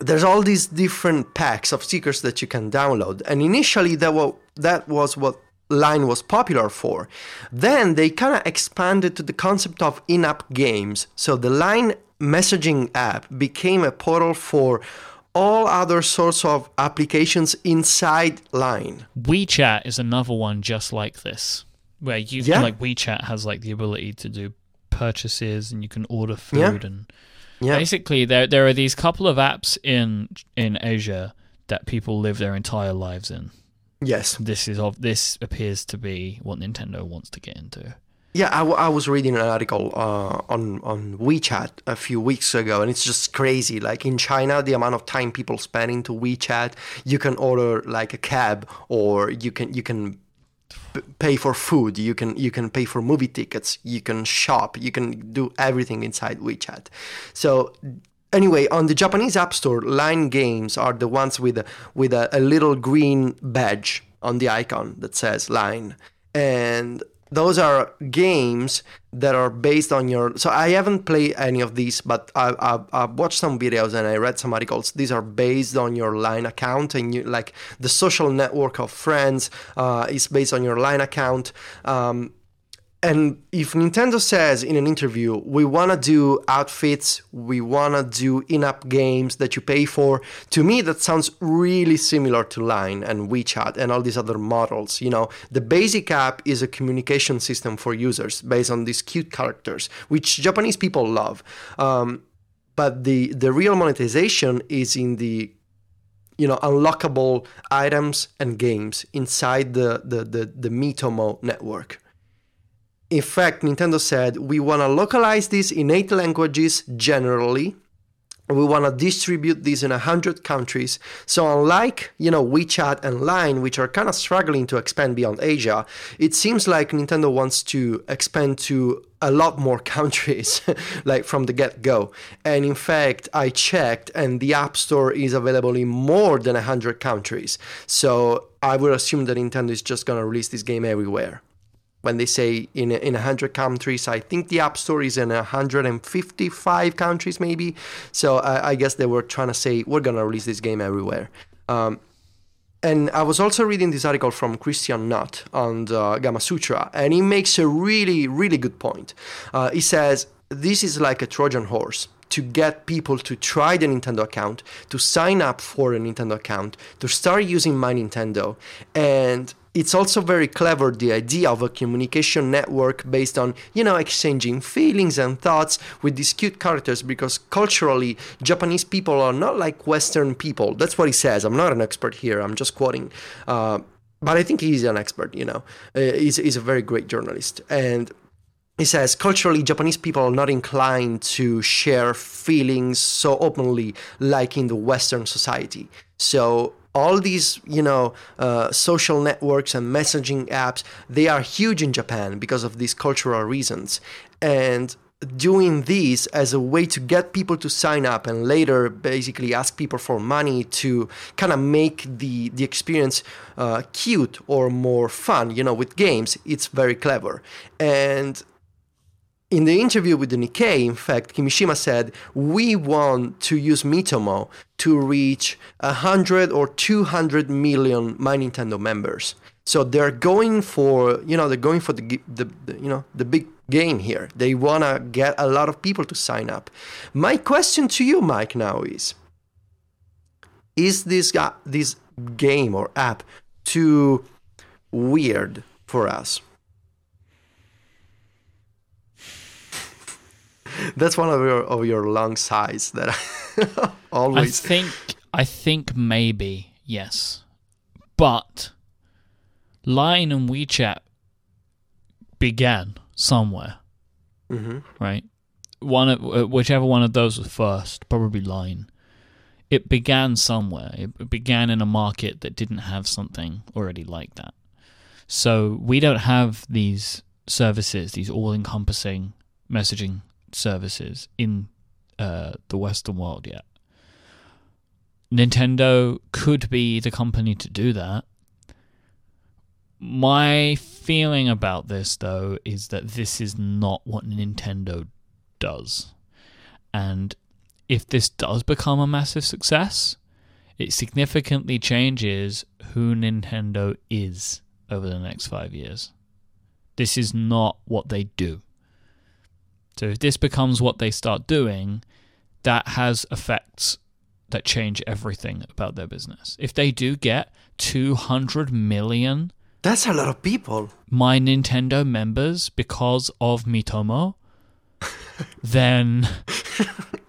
there's all these different packs of stickers that you can download, and initially that that was what Line was popular for. Then they kind of expanded to the concept of in-app games. So the Line messaging app became a portal for all other sorts of applications inside Line. WeChat is another one just like this, where you yeah. like WeChat has like the ability to do purchases and you can order food yeah. and yeah. basically there there are these couple of apps in in Asia that people live their entire lives in. Yes, this is of this appears to be what Nintendo wants to get into. Yeah, I, w- I was reading an article uh, on on WeChat a few weeks ago, and it's just crazy. Like in China, the amount of time people spend into WeChat, you can order like a cab, or you can you can pay for food, you can you can pay for movie tickets, you can shop, you can do everything inside WeChat. So anyway, on the Japanese App Store, Line Games are the ones with with a, a little green badge on the icon that says Line, and those are games that are based on your so i haven't played any of these but I, I, i've watched some videos and i read some articles. These are based on your line account and you like the social network of friends uh, is based on your line account. Um, and if Nintendo says in an interview, we want to do outfits, we want to do in app games that you pay for, to me that sounds really similar to Line and WeChat and all these other models. You know, the basic app is a communication system for users based on these cute characters, which Japanese people love. Um, but the, the real monetization is in the you know unlockable items and games inside the the the, the Miitomo network in fact, Nintendo said we want to localize this in eight languages generally. We want to distribute this in 100 countries. So unlike, you know, WeChat and Line, which are kind of struggling to expand beyond Asia, it seems like Nintendo wants to expand to a lot more (laughs) countries, like from the get-go. And in fact, I checked, and the App Store is available in more than 100 countries. So I would assume that Nintendo is just going to release this game everywhere when they say in in 100 countries i think the app store is in 155 countries maybe so i, I guess they were trying to say we're going to release this game everywhere um, and I was also reading this article from Christian Nutt on the Gamasutra, and he makes a really, really good point. Uh, he says, This is like a Trojan horse to get people to try the Nintendo account, to sign up for a Nintendo account, to start using My Nintendo, and it's also very clever the idea of a communication network based on you know exchanging feelings and thoughts with these cute characters because culturally japanese people are not like western people. That's what he says. I'm not an expert here. I'm just quoting uh, but i think he's an expert you know. Uh, he's, he's a very great journalist. And he says culturally japanese people are not inclined to share feelings so openly like in the western society. So all these you know uh, social networks and messaging apps they are huge in japan because of these cultural reasons. And doing this as a way to get people to sign up and later basically ask people for money to kind of make the the experience uh, cute or more fun you know with games it's very clever. And in the interview with the Nikkei, in fact, Kimishima said, we want to use Miitomo to reach 100 or 200 million My Nintendo members. So they're going for, you know, they're going for the, the, the you know, the big game here. They want to get a lot of people to sign up. My question to you, Myke, now is, is this, uh, this game or app too weird for us? (laughs) That's one of your of your long sighs that I (laughs) always. I think I think maybe yes, but Line and WeChat began somewhere, mm-hmm. right? One of uh, whichever one of those was first, probably Line. It began somewhere. It began in a market that didn't have something already like that. So we don't have these services, these all-encompassing messaging services in uh, the Western world yet. Nintendo could be the company to do that. My feeling about this, though, is that this is not what Nintendo does. And if this does become a massive success, it significantly changes who Nintendo is over the next five years. This is not what they do. So if this becomes what they start doing, that has effects that change everything about their business. If they do get 200 million That's a lot of people. my Nintendo members because of Miitomo, (laughs) then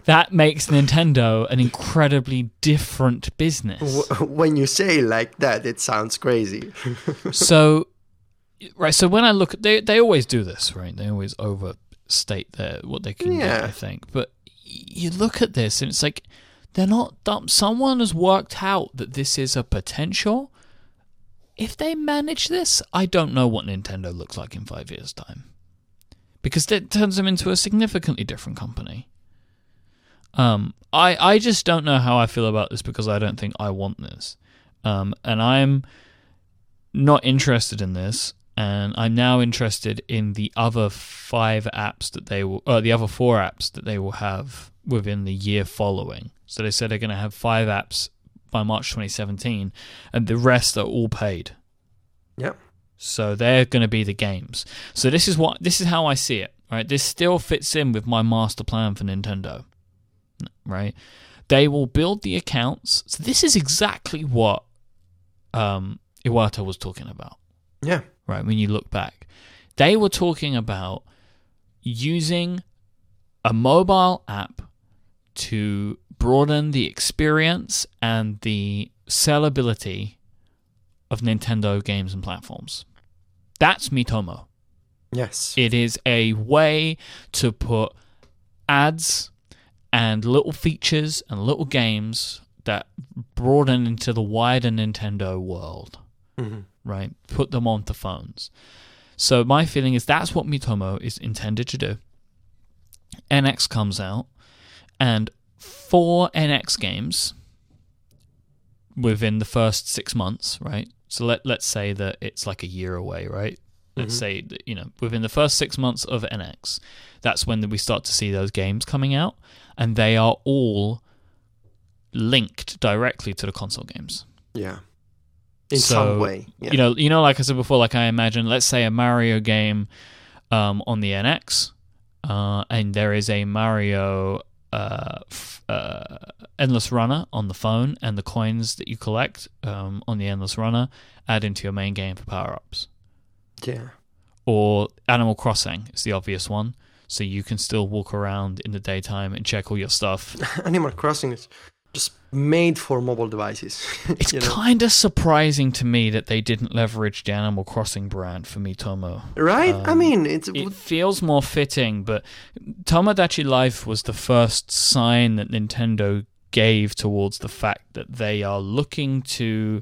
that makes Nintendo an incredibly different business. When you say like that, it sounds crazy. (laughs) so right so when i look they they always do this right they always overstate their what they can Yeah. get i think. But you look at this and it's like they're not dumb. Someone has worked out that this is a potential. If they manage this i don't know what nintendo looks like in five years time. Because that turns them into a significantly different company. Um i i just don't know how i feel about this because i don't think i want this. Um and i'm not interested in this, and I'm now interested in the other five apps that they will, uh, the other four apps that they will have within the year following. So they said they're going to have five apps by March 2017, and the rest are all paid. Yep. So they're going to be the games. So this is what this is how I see it. Right, this still fits in with my master plan for Nintendo. Right, they will build the accounts. So this is exactly what um, Iwata was talking about Yeah. Right? When you look back, they were talking about using a mobile app to broaden the experience and the sellability of Nintendo games and platforms. That's Miitomo. Yes. It is a way to put ads and little features and little games that broaden into the wider Nintendo world hmm right? Put them onto phones. So my feeling is that's what Miitomo is intended to do. NX comes out, and four NX games within the first six months, right? So let let's say that it's like a year away, right? Let's Mhm. say that, you know within the first six months of NX, that's when we start to see those games coming out, and they are all linked directly to the console games Yeah. In So, some way. Yeah. you know, you know, like I said before, like I imagine, let's say a Mario game um, on the NX, uh, and there is a Mario uh, f- uh, Endless Runner on the phone, and the coins that you collect um, on the Endless Runner add into your main game for power ups. yeah. Or Animal Crossing is the obvious one, so you can still walk around in the daytime and check all your stuff. (laughs) Animal Crossing is made for mobile devices. (laughs) It's you know? kind of surprising to me that they didn't leverage the Animal Crossing brand for Miitomo. right? I um, mean, it's it feels more fitting, but Tomodachi Life was the first sign that Nintendo gave towards the fact that they are looking to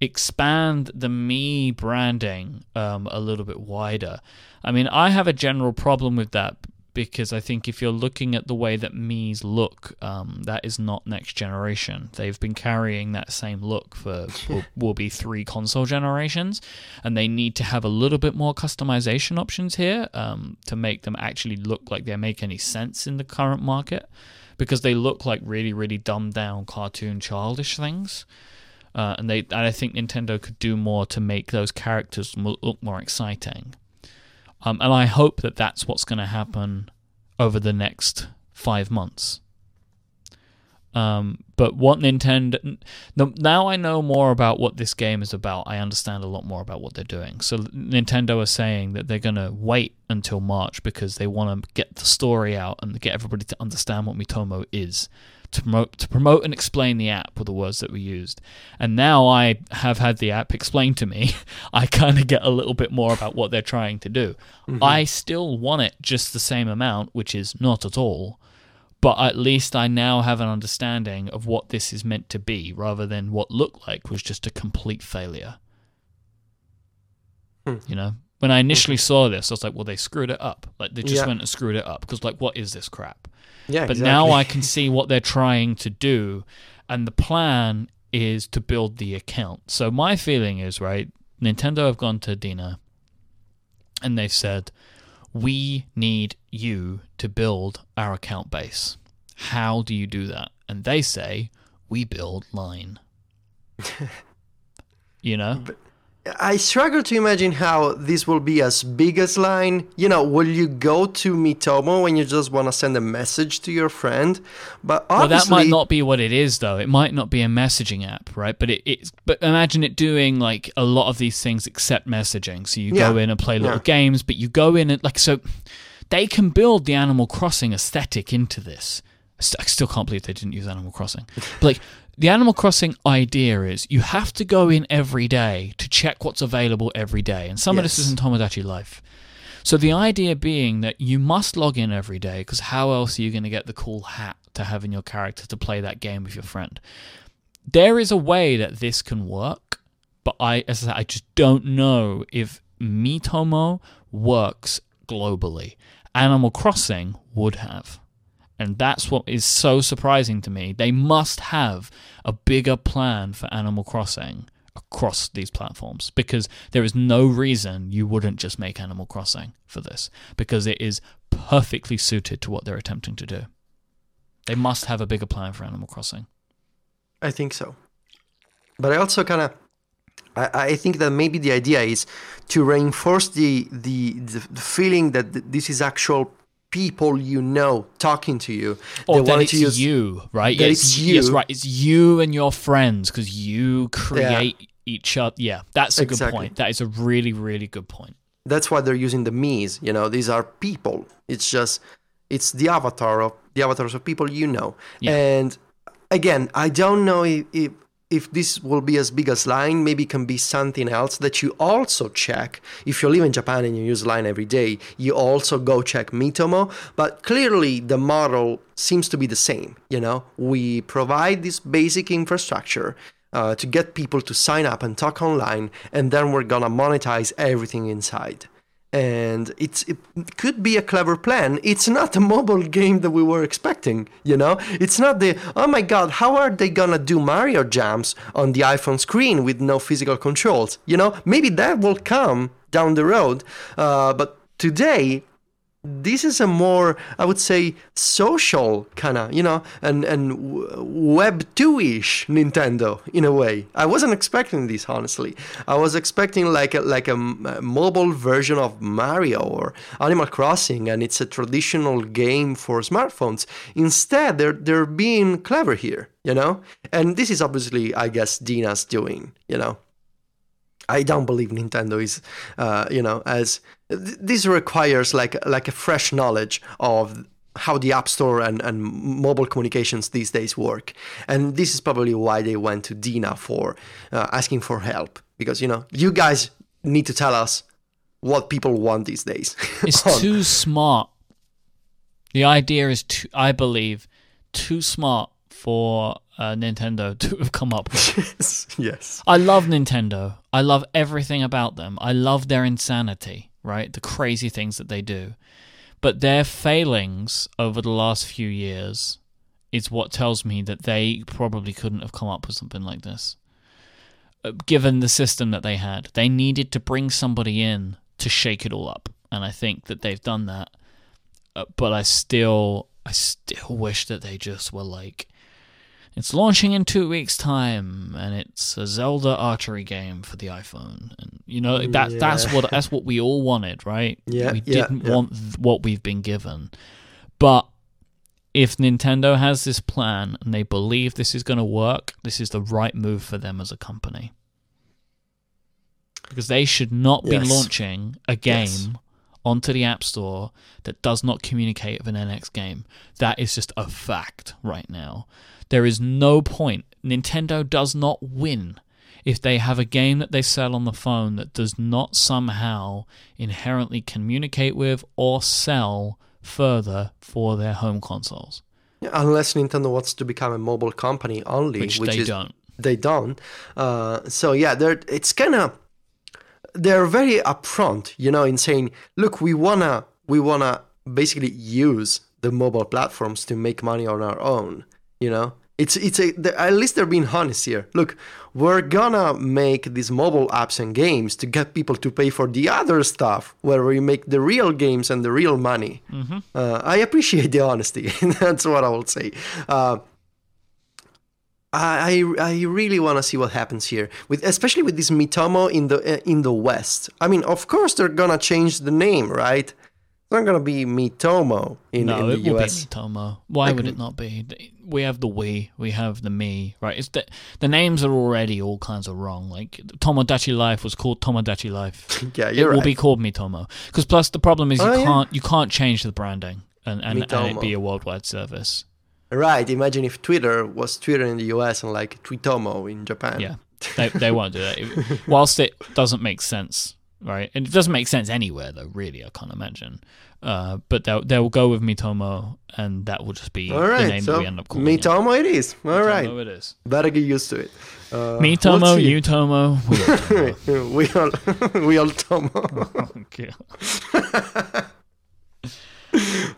expand the Mii branding um, a little bit wider. I mean, I have a general problem with that because I think if you're looking at the way that me's look, um, that is not next generation. They've been carrying that same look for (laughs) will, will be three console generations, and they need to have a little bit more customization options here um, to make them actually look like they make any sense in the current market, because they look like really, really dumbed down cartoon childish things. Uh, and they, and I think Nintendo could do more to make those characters look more exciting. Um, and I hope that that's what's going to happen over the next five months. Um, but what Nintendo now I know more about what this game is about. I understand a lot more about what they're doing. So Nintendo are saying that they're going to wait until March because they want to get the story out and get everybody to understand what Miitomo is to promote to promote and explain the app were the words that were used. And now I have had the app explained to me. (laughs) I kind of get a little bit more about what they're trying to do. Mm-hmm. I still want it just the same amount, which is not at all. But at least I now have an understanding of what this is meant to be, rather than what looked like was just a complete failure. Hmm. You know, when I initially saw this, I was like, well, they screwed it up. Like they just Yeah. went and screwed it up because like, what is this crap? Yeah, But exactly. now I can see what they're trying to do, and the plan is to build the account. So my feeling is right. Nintendo have gone to DeNA, and they've said, "We need you to build our account base. How do you do that?" And they say, "We build line." (laughs) you know, I struggle to imagine how this will be as big as line. You know, will you go to Miitomo when you just want to send a message to your friend? But well, that might not be what it is, though. It might not be a messaging app, right? But it, it's but imagine it doing like a lot of these things except messaging. So you go in and play little Yeah. games, but you go in and like so they can build the Animal Crossing aesthetic into this. I I still can't believe they didn't use Animal Crossing. But like the Animal Crossing idea is you have to go in every day to check what's available every day, and some of this is in Tomodachi Life. So the idea being that you must log in every day because how else are you going to get the cool hat to have in your character to play that game with your friend? There is a way that this can work, but I, as I, said, I just don't know if Miitomo works globally. Animal Crossing would have. And that's what is so surprising to me. They must have a bigger plan for Animal Crossing across these platforms because there is no reason you wouldn't just make Animal Crossing for this because it is perfectly suited to what they're attempting to do. They must have a bigger plan for Animal Crossing. I think so. But I also kind of, I, think that maybe the idea is to reinforce the, the, the feeling that this is actual people you know talking to you. Or They that it's to use- you, right? that Yeah, it's Yes, you. right. It's you and your friends because you create each other. Yeah, that's a good point. That is a really, really good point. That's why they're using the me's. You know, these are people. It's just it's the avatar of the avatars of people you know. Yeah. And again, I don't know if, if if this will be as big as Line. Maybe it can be something else that you also check. If you live in Japan and you use Line every day, you also go check Miitomo. But clearly, the model seems to be the same. You know, we provide this basic infrastructure. Uh, to get people to sign up and talk online, and then we're gonna monetize everything inside and it's it could be a clever plan. It's not a mobile game that we were expecting you know? It's not the oh my god how are they gonna do mario jumps on the iphone screen with no physical controls? You know? Maybe that will come down the road uh, but today this is a more i would say social kind of you know and and web 2ish nintendo in a way. I wasn't expecting this honestly. I was expecting like a like a mobile version of mario or animal crossing and it's a traditional game for smartphones. Instead they're they're being clever here you know? And this is obviously i guess DeNA's doing you know I don't believe Nintendo is, uh, you know, as th- this requires like like a fresh knowledge of how the App Store and, and mobile communications these days work, and this is probably why they went to DeNA for uh, asking for help because you know you guys need to tell us what people want these days. (laughs) It's too smart. The idea is too, I believe, too smart for uh, Nintendo (laughs) to have come up with. yes, yes, I love Nintendo. I love everything about them. I love their insanity, right? The crazy things that they do. But their failings over the last few years is what tells me that they probably couldn't have come up with something like this. Uh, Given the system that they had, they needed to bring somebody in to shake it all up. And I think that they've done that. Uh, but I still I still wish that they just were like it's launching in two weeks' time, and it's a Zelda archery game for the iPhone, and you know that that's what that's what we all wanted, right? (laughs) Yeah, we yeah, didn't yeah. want th- what we've been given, but if Nintendo has this plan and they believe this is going to work, this is the right move for them as a company. Because they should not be Yes. launching a game Yes. onto the App Store that does not communicate with an NX game. That is just a fact right now. There is no point. Nintendo does not win if they have a game that they sell on the phone that does not somehow inherently communicate with or sell further for their home consoles, unless Nintendo wants to become a mobile company only, which, which they is don't. they don't. Uh, so yeah, there it's kind of they're very upfront, you know, in saying, look, we wanna we wanna basically use the mobile platforms to make money on our own. You know, it's it's a at least they're being honest here. Look, we're gonna make these mobile apps and games to get people to pay for the other stuff, where we make the real games and the real money. Mm-hmm. Uh, I appreciate the honesty. (laughs) That's what I will say. Uh, I I really want to see what happens here with especially with this Miitomo in the uh, in the West. I mean, of course they're gonna change the name, right? It's not gonna be Miitomo in, no, in the it will US. be Miitomo. Why would it not be? We have the we, we have the me, right? It's the the names are already all kinds of wrong. Like Tomodachi Life was called Tomodachi Life. (laughs) yeah, it you're will right. be called Miitomo. Because plus the problem is you Oh, can't you can't change the branding and and, and it be a worldwide service. Right. Imagine if Twitter was Twitter in the US and like Twitomo in Japan. Yeah, (laughs) they they won't do that. Whilst it doesn't make sense, right? And it doesn't make sense anywhere though. Really, I can't imagine. Uh, but they'll they'll go with Miitomo, and that will just be All the name So that we end up calling it. Miitomo it is. All right. Miitomo it is. Better get used to it. Uh, Me Tomo, we'll you Tomo, we all Tomo. we all we all Tomo. Okay.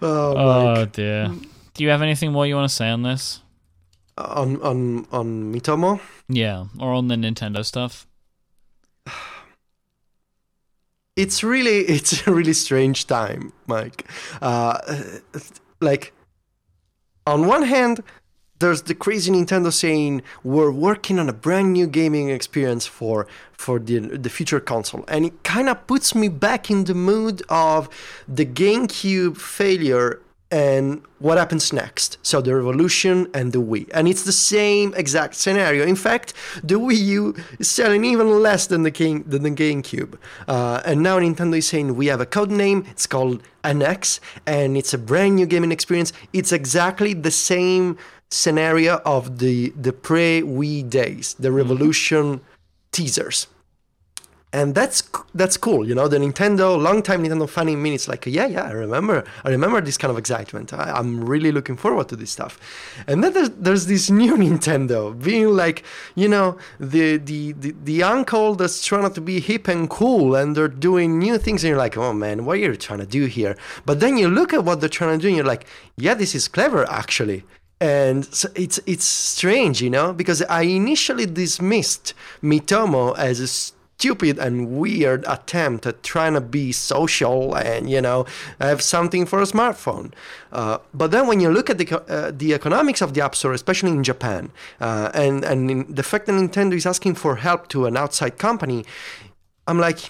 oh, Oh dear. Do you have anything more you want to say on this? on on on Miitomo. Yeah, or on the Nintendo stuff? (sighs) (laughs) It's really (laughs) it's a really strange time, Myke. Uh, like on one hand, there's the crazy Nintendo saying we're working on a brand new gaming experience for for the the future console, and it kind of puts me back in the mood of the GameCube failure and what happens next. So the Revolution and the Wii, and it's the same exact scenario. In fact, the Wii U is selling even less than the Game than the GameCube, uh, and now Nintendo is saying we have a code name. It's called NX, and it's a brand new gaming experience. It's exactly the same scenario of the the pre Wii days, the Revolution teasers and that's that's cool you know the nintendo long time nintendo fan in me it's like yeah yeah i remember i remember this kind of excitement. I, i'm really looking forward to this stuff. And then there's, there's this new (laughs) nintendo being like you know the, the the the uncle that's trying to be hip and cool and they're doing new things and you're like oh man what are you trying to do here? But then you look at what they're trying to do and you're like yeah this is clever actually. And so it's it's strange, you know, because I initially dismissed Miitomo as a stupid and weird attempt at trying to be social and you know have something for a smartphone. Uh, but then when you look at the uh, the economics of the App Store, especially in Japan, uh, and and the fact that Nintendo is asking for help to an outside company, I'm like,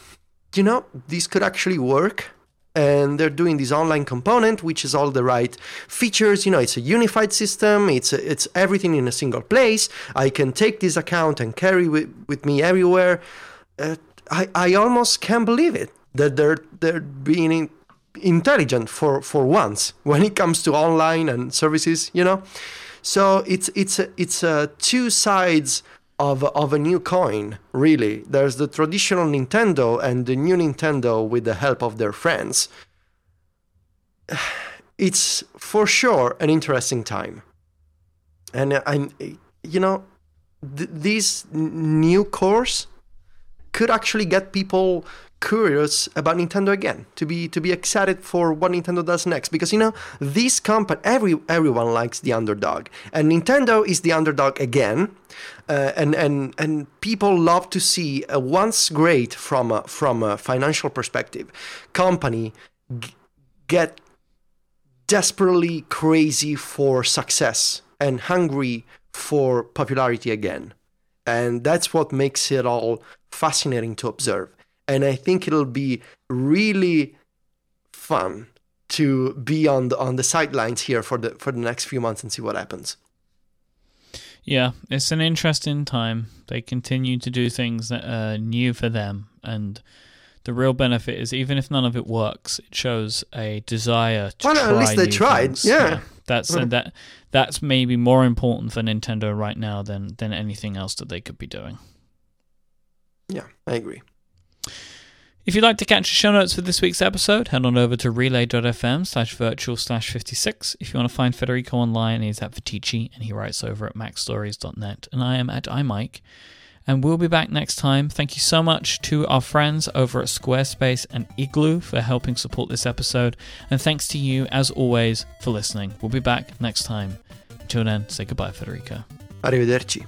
you know, this could actually work. And they're doing this online component which is all the right features. You know it's a unified system. It's it's everything in a single place. I can take this account and carry with, with me everywhere uh, I, I almost can't believe it that they're they're being in, intelligent for for once when it comes to online and services you know? So it's it's a, it's a two sides of of a new coin really. There's the traditional nintendo and the new nintendo with the help of their friends. (sighs) It's for sure an interesting time. And i'm you know th- this new course could actually get people curious about Nintendo again to be to be excited for what Nintendo does next. Because you know this company every everyone likes the underdog. And Nintendo is the underdog again. Uh, and and and people love to see a once great from a, from a financial perspective. Company g- get desperately crazy for success and hungry for popularity again and that's what makes it all fascinating to observe and i think it'll be really fun to be on the on the sidelines here for the for the next few months and see what happens Yeah, it's an interesting time. They continue to do things that are new for them, and the real benefit is even if none of it works, it shows a desire to Well, try at least they tried, things. yeah. That's Mhm. that that's maybe more important for Nintendo right now than than anything else that they could be doing. yeah i agree If you'd like to catch the show notes for this week's episode, head on over to relay.fm slash virtual slash 56. If you want to find Federico online, he's at Viticci and he writes over at macstories.net. And I am at imyke. And we'll be back next time. Thank you so much to our friends over at Squarespace and Igloo for helping support this episode. And thanks to you, as always, for listening. We'll be back next time. Until then, say goodbye, Federica. Arrivederci.